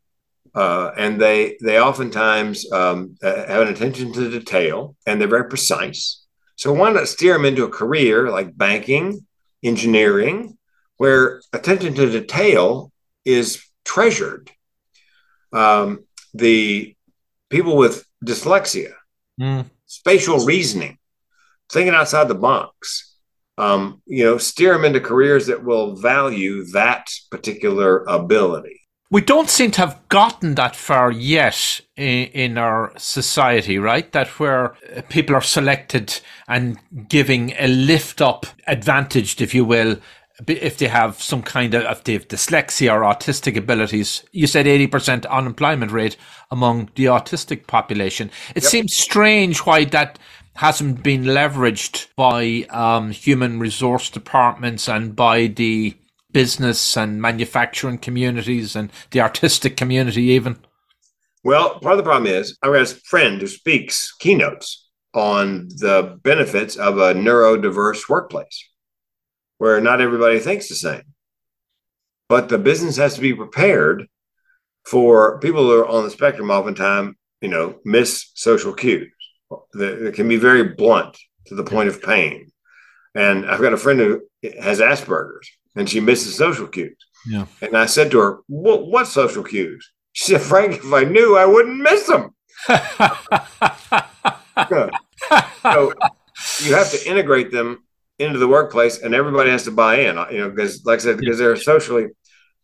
uh, and they they oftentimes um, have an attention to detail, and they're very precise. So why not steer them into a career like banking, engineering, where attention to detail is treasured. Um, the people with dyslexia, Mm. spatial reasoning, thinking outside the box. Um, you know, steer them into careers that will value that particular ability. We don't seem to have gotten that far yet in, in our society, right? That where uh, people are selected and giving a lift up advantaged, if you will, if they have some kind of, if they have dyslexia or autistic abilities. You said 80% unemployment rate among the autistic population. It seems strange why that hasn't been leveraged by um, human resource departments and by the business and manufacturing communities and the artistic community even Well, part of the problem is I've got a friend who speaks keynotes on the benefits of a neurodiverse workplace where not everybody thinks the same. But the business has to be prepared for people who are on the spectrum oftentimes, you know, miss social cues. that can be very blunt to the point of pain. And I've got a friend who has Asperger's and she misses social cues. Yeah. And I said to her, what, what social cues? She said, Frank, if I knew, I wouldn't miss them. so you have to integrate them into the workplace and everybody has to buy in, uh, you know, because like I said, because they're socially.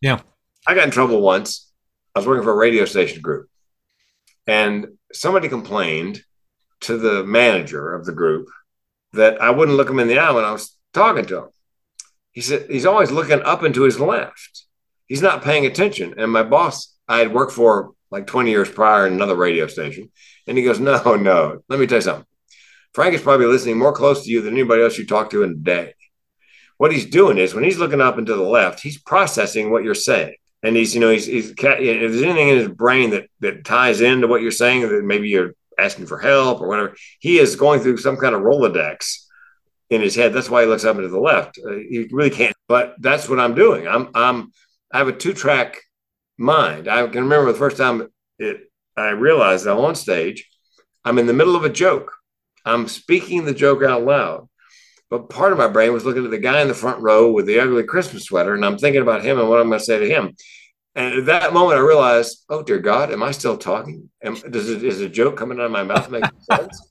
Yeah. I got in trouble once. I was working for a radio station group and somebody complained to the manager of the group that I wouldn't look him in the eye when I was talking to him. He said he's always looking up and to his left. He's not paying attention. And my boss, I had worked for like 20 years prior in another radio station. And he goes, No, no, let me tell you something. Frank is probably listening more close to you than anybody else you talk to in a day. What he's doing is when he's looking up and to the left, he's processing what you're saying. And he's, you know, he's, he's if there's anything in his brain that that ties into what you're saying, that maybe you're asking for help or whatever, he is going through some kind of Rolodex in his head. That's why he looks up and to the left. Uh, he really can't. But that's what I'm doing. I'm I'm I have a two track mind. I can remember the first time it I realized I'm on stage. I'm in the middle of a joke. I'm speaking the joke out loud. But part of my brain was looking at the guy in the front row with the ugly Christmas sweater, and I'm thinking about him and what I'm going to say to him. And at that moment, I realized, oh dear God, am I still talking? Am, does it, is a joke coming out of my mouth making sense?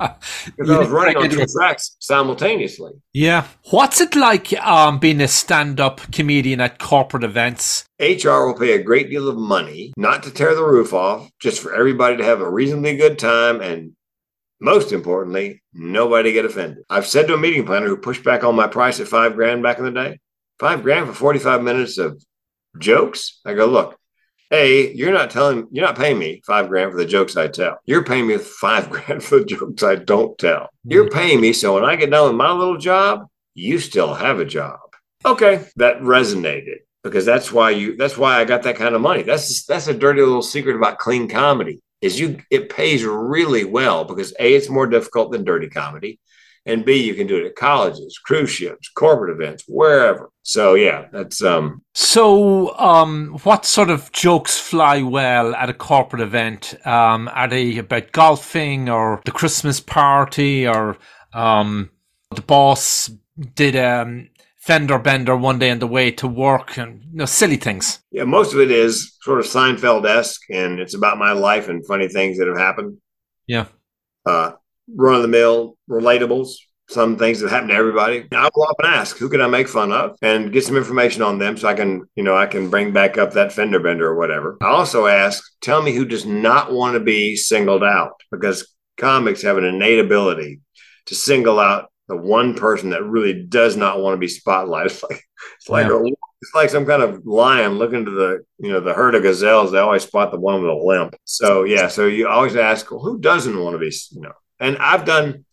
Because I was running on two tracks simultaneously. Yeah. What's it like um, being a stand-up comedian at corporate events? HR will pay a great deal of money not to tear the roof off, just for everybody to have a reasonably good time and most importantly, nobody get offended. I've said to a meeting planner who pushed back on my price at five grand back in the day, five grand for 45 minutes of jokes. I go, look, hey, you're not telling, you're not paying me five grand for the jokes I tell. You're paying me five grand for the jokes I don't tell. You're mm-hmm. paying me so when I get done with my little job, you still have a job. Okay, that resonated because that's why you. That's why I got that kind of money. That's that's a dirty little secret about clean comedy. Is you it pays really well because a it's more difficult than dirty comedy, and B, you can do it at colleges, cruise ships, corporate events, wherever. So yeah, that's um. So um, what sort of jokes fly well at a corporate event? Um, are they about golfing or the Christmas party or um, the boss did um fender bender one day on the way to work and you know silly things? Yeah, most of it is sort of Seinfeld esque, and it's about my life and funny things that have happened. Yeah. Uh, run of the mill relatables, some things that happen to everybody. I will often ask, who can I make fun of and get some information on them so I can, you know, I can bring back up that fender bender or whatever. I also ask, tell me who does not want to be singled out because comics have an innate ability to single out the one person that really does not want to be spotlighted. It's like, it's like, yeah. a, it's like some kind of lion looking to the, you know, the herd of gazelles. They always spot the one with a limp. So yeah, so you always ask, well, who doesn't want to be, you know, and I've done,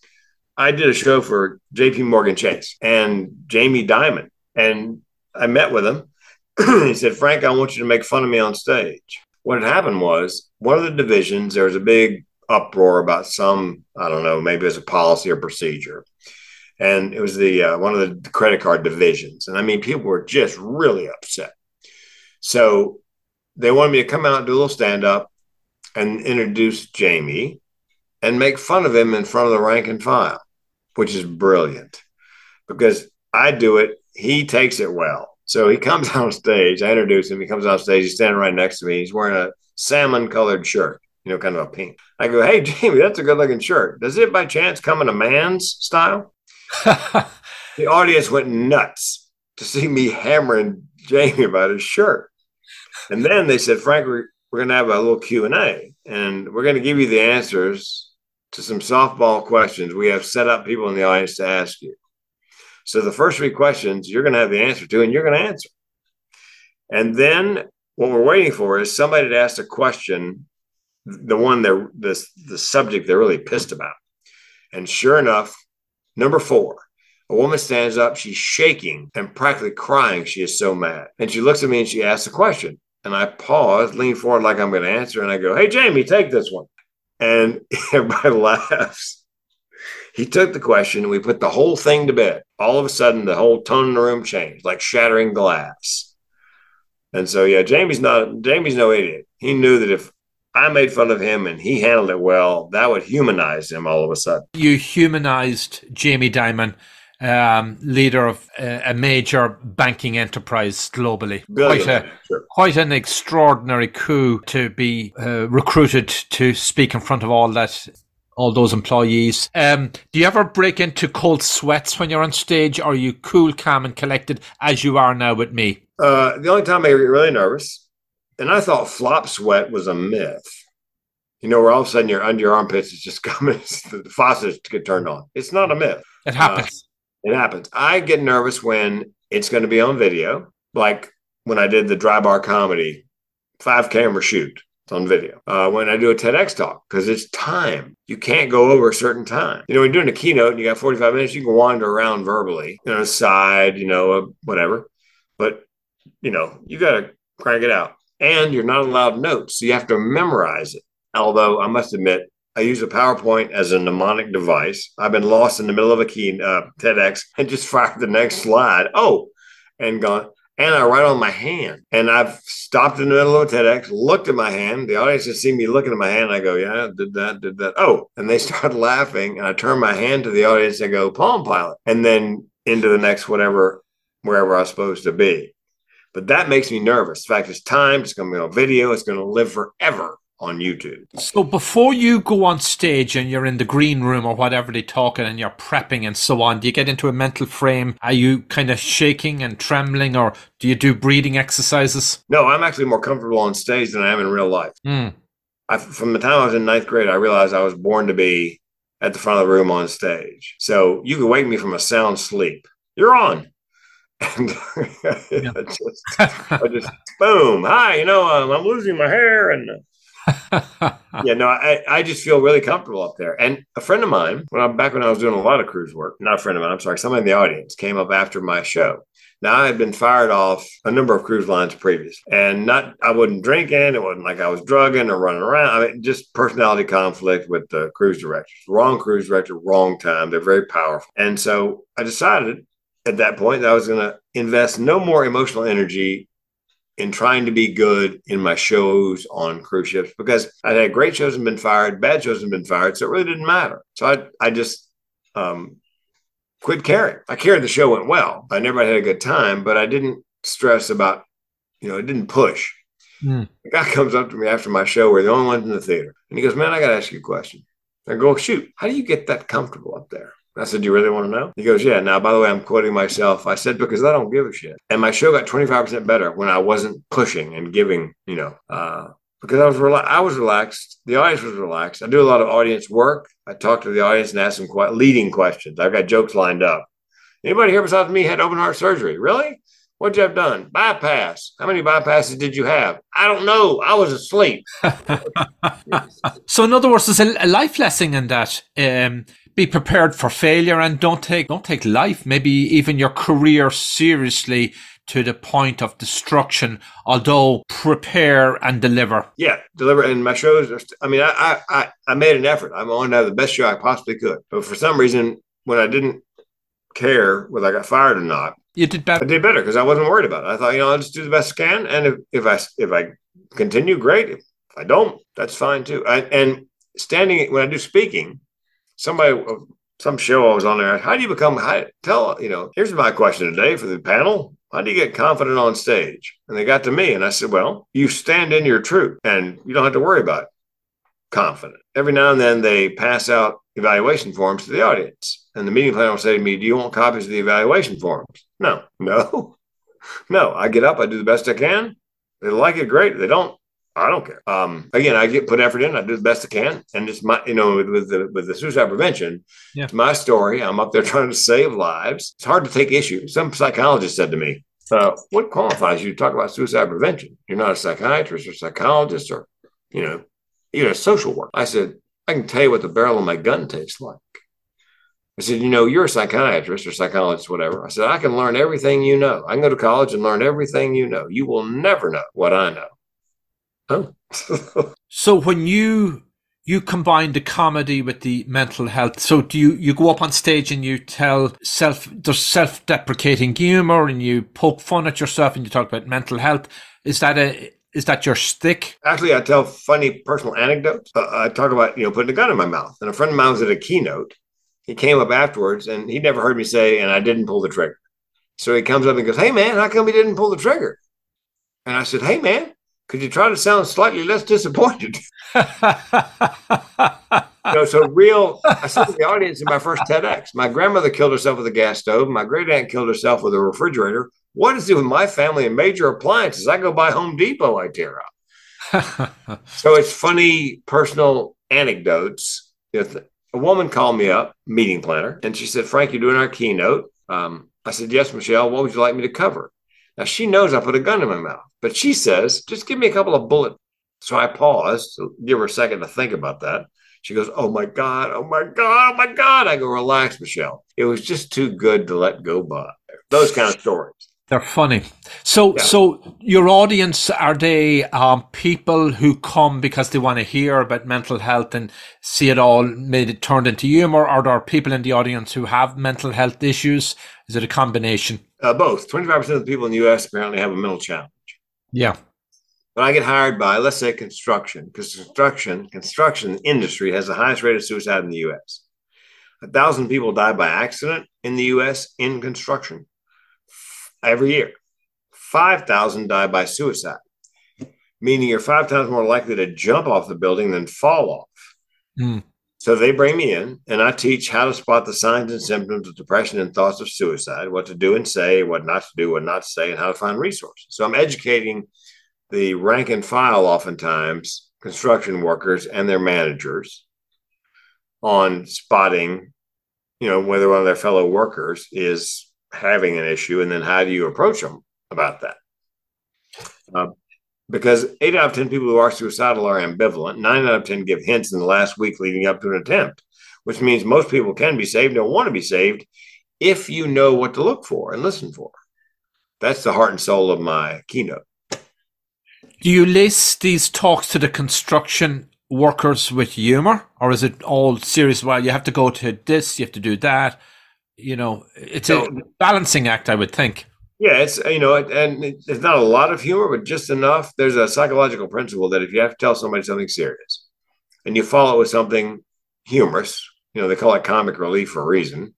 I did a show for JP Morgan Chase and Jamie Dimon. And I met with him. he said, Frank, I want you to make fun of me on stage. What had happened was one of the divisions, there was a big uproar about some, I don't know, maybe it was a policy or procedure. And it was the uh, one of the credit card divisions. And I mean, people were just really upset. So they wanted me to come out and do a little stand up and introduce Jamie and make fun of him in front of the rank and file, which is brilliant because I do it. He takes it well. So he comes on stage. I introduce him. He comes on stage. He's standing right next to me. He's wearing a salmon colored shirt, you know, kind of a pink. I go, Hey, Jamie, that's a good looking shirt. Does it by chance come in a man's style? the audience went nuts to see me hammering Jamie about his shirt. And then they said, Frank, we're, we're going to have a little Q&A and we're going to give you the answers to some softball questions we have set up people in the audience to ask you. So the first three questions you're going to have the answer to, and you're going to answer. And then what we're waiting for is somebody to ask a question, the one they're the, the subject they're really pissed about. And sure enough, number four, a woman stands up, she's shaking and practically crying. She is so mad. And she looks at me and she asks a question. And I pause, lean forward like I'm going to answer, and I go, Hey, Jamie, take this one and everybody laughs. He took the question and we put the whole thing to bed. All of a sudden, the whole tone in the room changed, like shattering glass. And so, yeah, Jamie's not Jamie's no idiot. He knew that if I made fun of him and he handled it well, that would humanize him all of a sudden. You humanized Jamie Dimon, um, leader of a, a, major banking enterprise globally. Quite, a, sure. quite an extraordinary coup to be uh, recruited to speak in front of all that all those employees. Um, do you ever break into cold sweats when you're on stage, or are you cool, calm, and collected as you are now with me? Uh, the only time I get really nervous and I thought flop sweat was a myth. You know, where all of a sudden your under your armpits is just coming, the faucets get turned on. It's not a myth. It happens. It happens. I get nervous when it's going to be on video, like when I did the dry bar comedy, five camera shoot. It's on video. Uh, when I do a TEDx talk, because it's time. You can't go over a certain time. You know, when you're doing a keynote and you got 45 minutes, you can wander around verbally, you know, side, you know, uh, whatever. But, you know, you got to crank it out and you're not allowed notes. So you have to memorize it. Although I must admit, I use a PowerPoint as a mnemonic device. I've been lost in the middle of a key uh, TEDx and just fired the next slide. Oh, and gone. And I write on my hand. And I've stopped in the middle of a TEDx, looked at my hand. The audience has seen me looking at my hand. I go, yeah, did that, did that. Oh, and they start laughing. And I turn my hand to the audience and go, Palm Pilot. And then into the next whatever, wherever I was supposed to be. But that makes me nervous. In fact, it's time. It's going to be on video. It's going to live forever on YouTube. So before you go on stage and you're in the green room or whatever they're talking and you're prepping and so on, do you get into a mental frame? Are you kind of shaking and trembling or do you do breathing exercises? No, I'm actually more comfortable on stage than I am in real life. Mm. I, from the time I was in ninth grade, I realized I was born to be at the front of the room on stage. So you could wake me from a sound sleep. You're on and just, I just boom, hi, you know, um, I'm losing my hair, and yeah, no, I, I just feel really comfortable up there. And a friend of mine, when I'm back when I was doing a lot of cruise work, not a friend of mine, I'm sorry, somebody in the audience came up after my show. Now I had been fired off a number of cruise lines previous, and not I wasn't drinking. It wasn't like I was drugging or running around. I mean, just personality conflict with the cruise directors. Wrong cruise director, wrong time. They're very powerful, and so I decided at that point that I was going to invest no more emotional energy in trying to be good in my shows on cruise ships because I had great shows and been fired, bad shows and been fired, so it really didn't matter. So I I just um, quit caring. I cared the show went well. I never had a good time, but I didn't stress about, you know, it didn't push. Mm. The guy comes up to me after my show. We're the only ones in the theater, and he goes, "Man, I got to ask you a question." I go, "Shoot, how do you get that comfortable up there?" I said, Do you really want to know? He goes, Yeah. Now, by the way, I'm quoting myself. I said, Because I don't give a shit. And my show got 25% better when I wasn't pushing and giving, you know, uh, because I was rela- I was relaxed. The audience was relaxed. I do a lot of audience work. I talk to the audience and ask them quite leading questions. I've got jokes lined up. Anybody here besides me had open heart surgery? Really? What'd you have done? Bypass. How many bypasses did you have? I don't know. I was asleep. so, in other words, there's a, life lesson in that. Um, be prepared for failure and don't take don't take life, maybe even your career seriously to the point of destruction, although prepare and deliver. Yeah, deliver. And my shows, are, I mean, I, I, I made an effort. I'm on to have the best show I possibly could. But for some reason, when I didn't care whether I got fired or not, you did better. I did better because I wasn't worried about it. I thought, you know, I'll just do the best I can. And if, if I, if I continue, great. If I don't, that's fine too. I, and standing, when I do speaking, somebody some show I was on there. How do you become? How, tell you know. Here's my question today for the panel. How do you get confident on stage? And they got to me, and I said, "Well, you stand in your truth, and you don't have to worry about it. confident." Every now and then, they pass out evaluation forms to the audience, and the meeting planner will say to me, "Do you want copies of the evaluation forms?" No, no, no. I get up, I do the best I can. They like it, great. They don't, I don't care. Um, again, I get put effort in. I do the best I can, and it's my, you know, with, with the with the suicide prevention, yeah. it's my story. I'm up there trying to save lives. It's hard to take issue. Some psychologist said to me, uh, "What qualifies you to talk about suicide prevention? You're not a psychiatrist or psychologist, or you know, you're a social worker." I said, "I can tell you what the barrel of my gun tastes like." I said, you know, you're a psychiatrist or psychologist, whatever. I said, I can learn everything you know. I can go to college and learn everything you know. You will never know what I know. Oh. so when you you combine the comedy with the mental health. So do you you go up on stage and you tell self there's self deprecating humor and you poke fun at yourself and you talk about mental health. Is that a Is that your stick? Actually, I tell funny personal anecdotes. Uh, I talk about, you know, putting a gun in my mouth. And a friend of mine was at a keynote. He came up afterwards and he never heard me say, and I didn't pull the trigger. So he comes up and goes, Hey, man, how come you didn't pull the trigger? And I said, Hey, man, could you try to sound slightly less disappointed? you know, so real. I said to the audience in my first TEDx, my grandmother killed herself with a gas stove. My great aunt killed herself with a refrigerator. What is it with my family and major appliances? I go buy Home Depot, I tear up. so it's funny personal anecdotes. If a woman called me up, meeting planner, and she said, Frank, you're doing our keynote. Um, I said, Yes, Michelle, what would you like me to cover? Now she knows I put a gun in my mouth, but she says, just give me a couple of bullets. So I pause to give her a second to think about that. She goes, Oh my God, oh my God, oh my God. I go, Relax, Michelle. It was just too good to let go by. Those kind of stories. They're funny. So, yeah. so your audience are they um, people who come because they want to hear about mental health and see it all made it turned into humor, or are there people in the audience who have mental health issues? Is it a combination? Uh, both. Twenty five percent of the people in the U.S. apparently have a mental challenge. Yeah. But I get hired by, let's say, construction, because construction construction industry has the highest rate of suicide in the U.S. A thousand people die by accident in the U.S. in construction every year. 5,000 die by suicide, meaning you're five times more likely to jump off the building than fall off. Mm. So they bring me in and I teach how to spot the signs and symptoms of depression and thoughts of suicide, what to do and say, what not to do, what not to say, and how to find resources. So I'm educating the rank and file, oftentimes, construction workers and their managers on spotting, you know, whether one of their fellow workers is having an issue, and then how do you approach them about that? Uh, because eight out of 10 people who are suicidal are ambivalent. Nine out of 10 give hints in the last week leading up to an attempt, which means most people can be saved and want to be saved if you know what to look for and listen for. That's the heart and soul of my keynote. Do you list these talks to the construction workers with humor, or is it all serious? Well, you have to go to this, you have to do that you know, it's so, a balancing act, I would think. Yeah, it's uh, you know, and it's not a lot of humor, but just enough. There's a psychological principle that if you have to tell somebody something serious, and you follow it with something humorous, you know, they call it comic relief for a reason.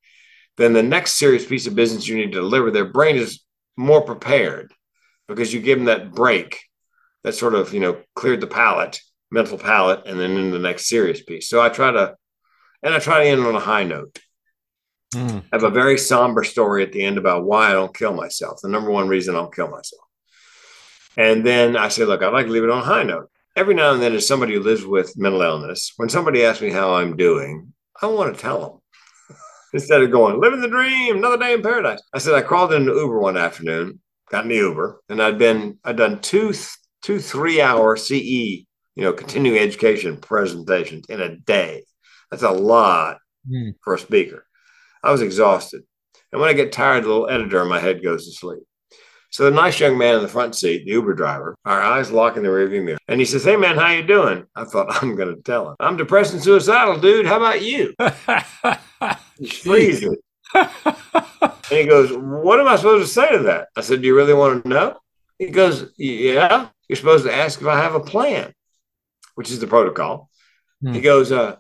Then the next serious piece of business you need to deliver, their brain is more prepared because you give them that break, that sort of you know cleared the palate, mental palate, and then in the next serious piece. So I try to, and I try to end on a high note. Mm. I have a very somber story at the end about why I don't kill myself. The number one reason I don't kill myself. And then I say, look, I'd like to leave it on a high note. Every now and then, as somebody who lives with mental illness, when somebody asks me how I'm doing, I want to tell them instead of going, living the dream, another day in paradise. I said, I crawled into Uber one afternoon, got in the Uber, and I'd been, I'd done two, two three hour CE, you know, continuing education presentations in a day. That's a lot mm. for a speaker. I was exhausted. And when I get tired, the little editor in my head goes to sleep. So the nice young man in the front seat, the Uber driver, our eyes lock in the rearview mirror. And he says, Hey man, how you doing? I thought I'm gonna tell him. I'm depressed and suicidal, dude. How about you? He's freezing. and he goes, What am I supposed to say to that? I said, Do you really want to know? He goes, Yeah. You're supposed to ask if I have a plan, which is the protocol. Hmm. He goes, uh,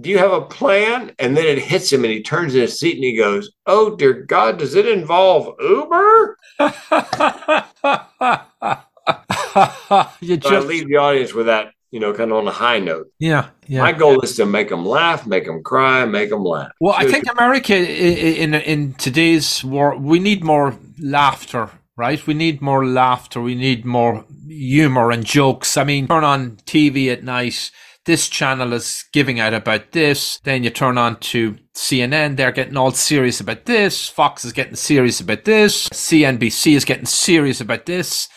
do you have a plan? And then it hits him and he turns in his seat and he goes, Oh, dear God, does it involve Uber? you just... I leave the audience with that, you know, kind of on a high note. Yeah. yeah My goal is to make them laugh, make them cry, make them laugh. Well, I think America in, in today's world, we need more laughter right? We need more laughter. We need more humor and jokes. I mean, turn on TV at night this channel is giving out about this. Then you turn on to CNN, they're getting all serious about this. Fox is getting serious about this. CNBC is getting serious about this.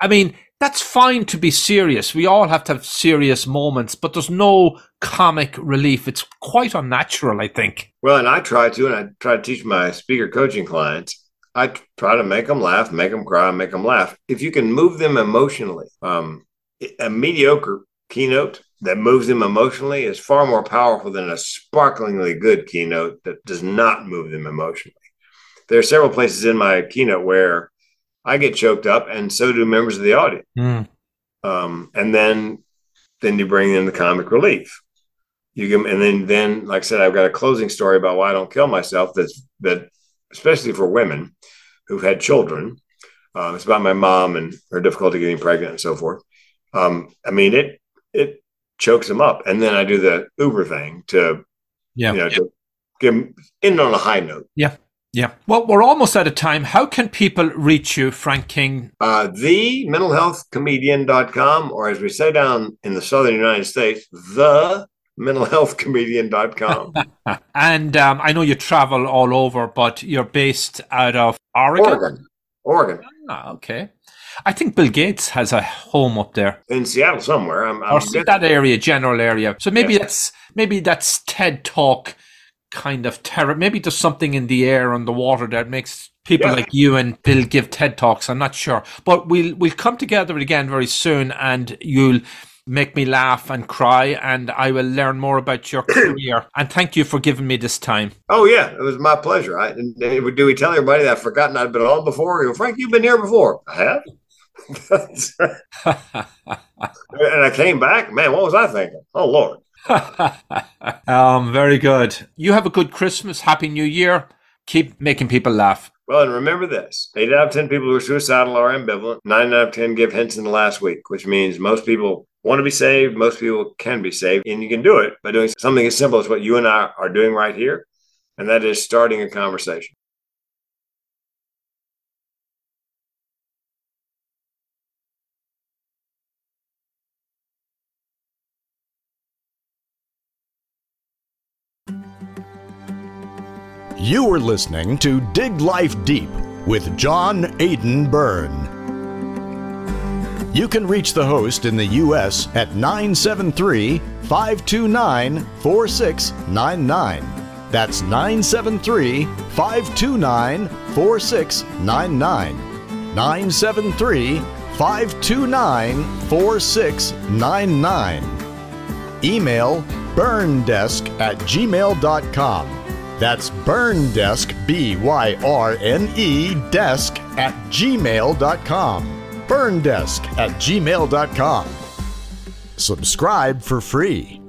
I mean, that's fine to be serious. We all have to have serious moments, but there's no comic relief. It's quite unnatural, I think. Well, and I try to, and I try to teach my speaker coaching clients. I try to make them laugh, make them cry, make them laugh. If you can move them emotionally, um, a mediocre keynote that moves them emotionally is far more powerful than a sparklingly good keynote that does not move them emotionally. There are several places in my keynote where I get choked up, and so do members of the audience. Mm. Um, and then then you bring in the comic relief. You can, and then then like I said, I've got a closing story about why I don't kill myself. That's that especially for women who've had children. Uh, it's about my mom and her difficulty getting pregnant and so forth. Um, I mean, it it chokes them up, and then I do the Uber thing to, Yeah. you know, to give them in on a high note. Yeah. Yeah. Well, we're almost out of time. How can people reach you, Frank King? Uh, the mentalhealthcomedian.com, or as we say down in the southern United States, the mentalhealthcomedian.com. And um, I know you travel all over, but you're based out of Oregon. Oregon. Oregon. Ah, okay. I think Bill Gates has a home up there, In Seattle somewhere. I'm, I'm or that area, general area. So maybe Yeah. that's maybe that's TED Talk kind of terror. Maybe there's something in the air and the water that makes people Yeah. like you and Bill give TED Talks. I'm not sure, but we'll we'll come together again very soon, and you'll make me laugh and cry, and I will learn more about your career. And thank you for giving me this time. Oh yeah, it was my pleasure. I do we tell everybody that I've forgotten I've been on before? You Frank, you've been here before. I have. and I came back. Man, what was I thinking? Oh Lord. um, very good. You have a good Christmas. Happy New Year. Keep making people laugh. Well, and remember this: eight out of ten people who are suicidal are ambivalent. Nine out of ten give hints in the last week, which means most people want to be saved. Most people can be saved, and you can do it by doing something as simple as what you and I are doing right here, and that is starting a conversation. You are listening to Dig Life Deep with John Aidan Byrne. You can reach the host in the U.S. at 973 529 4699. That's 973 529 4699. 973 529 4699. Email byrnedesk at gmail.com. That's byrnedesk, B Y R N E, desk at gmail.com. Byrnedesk at gmail.com. Subscribe for free.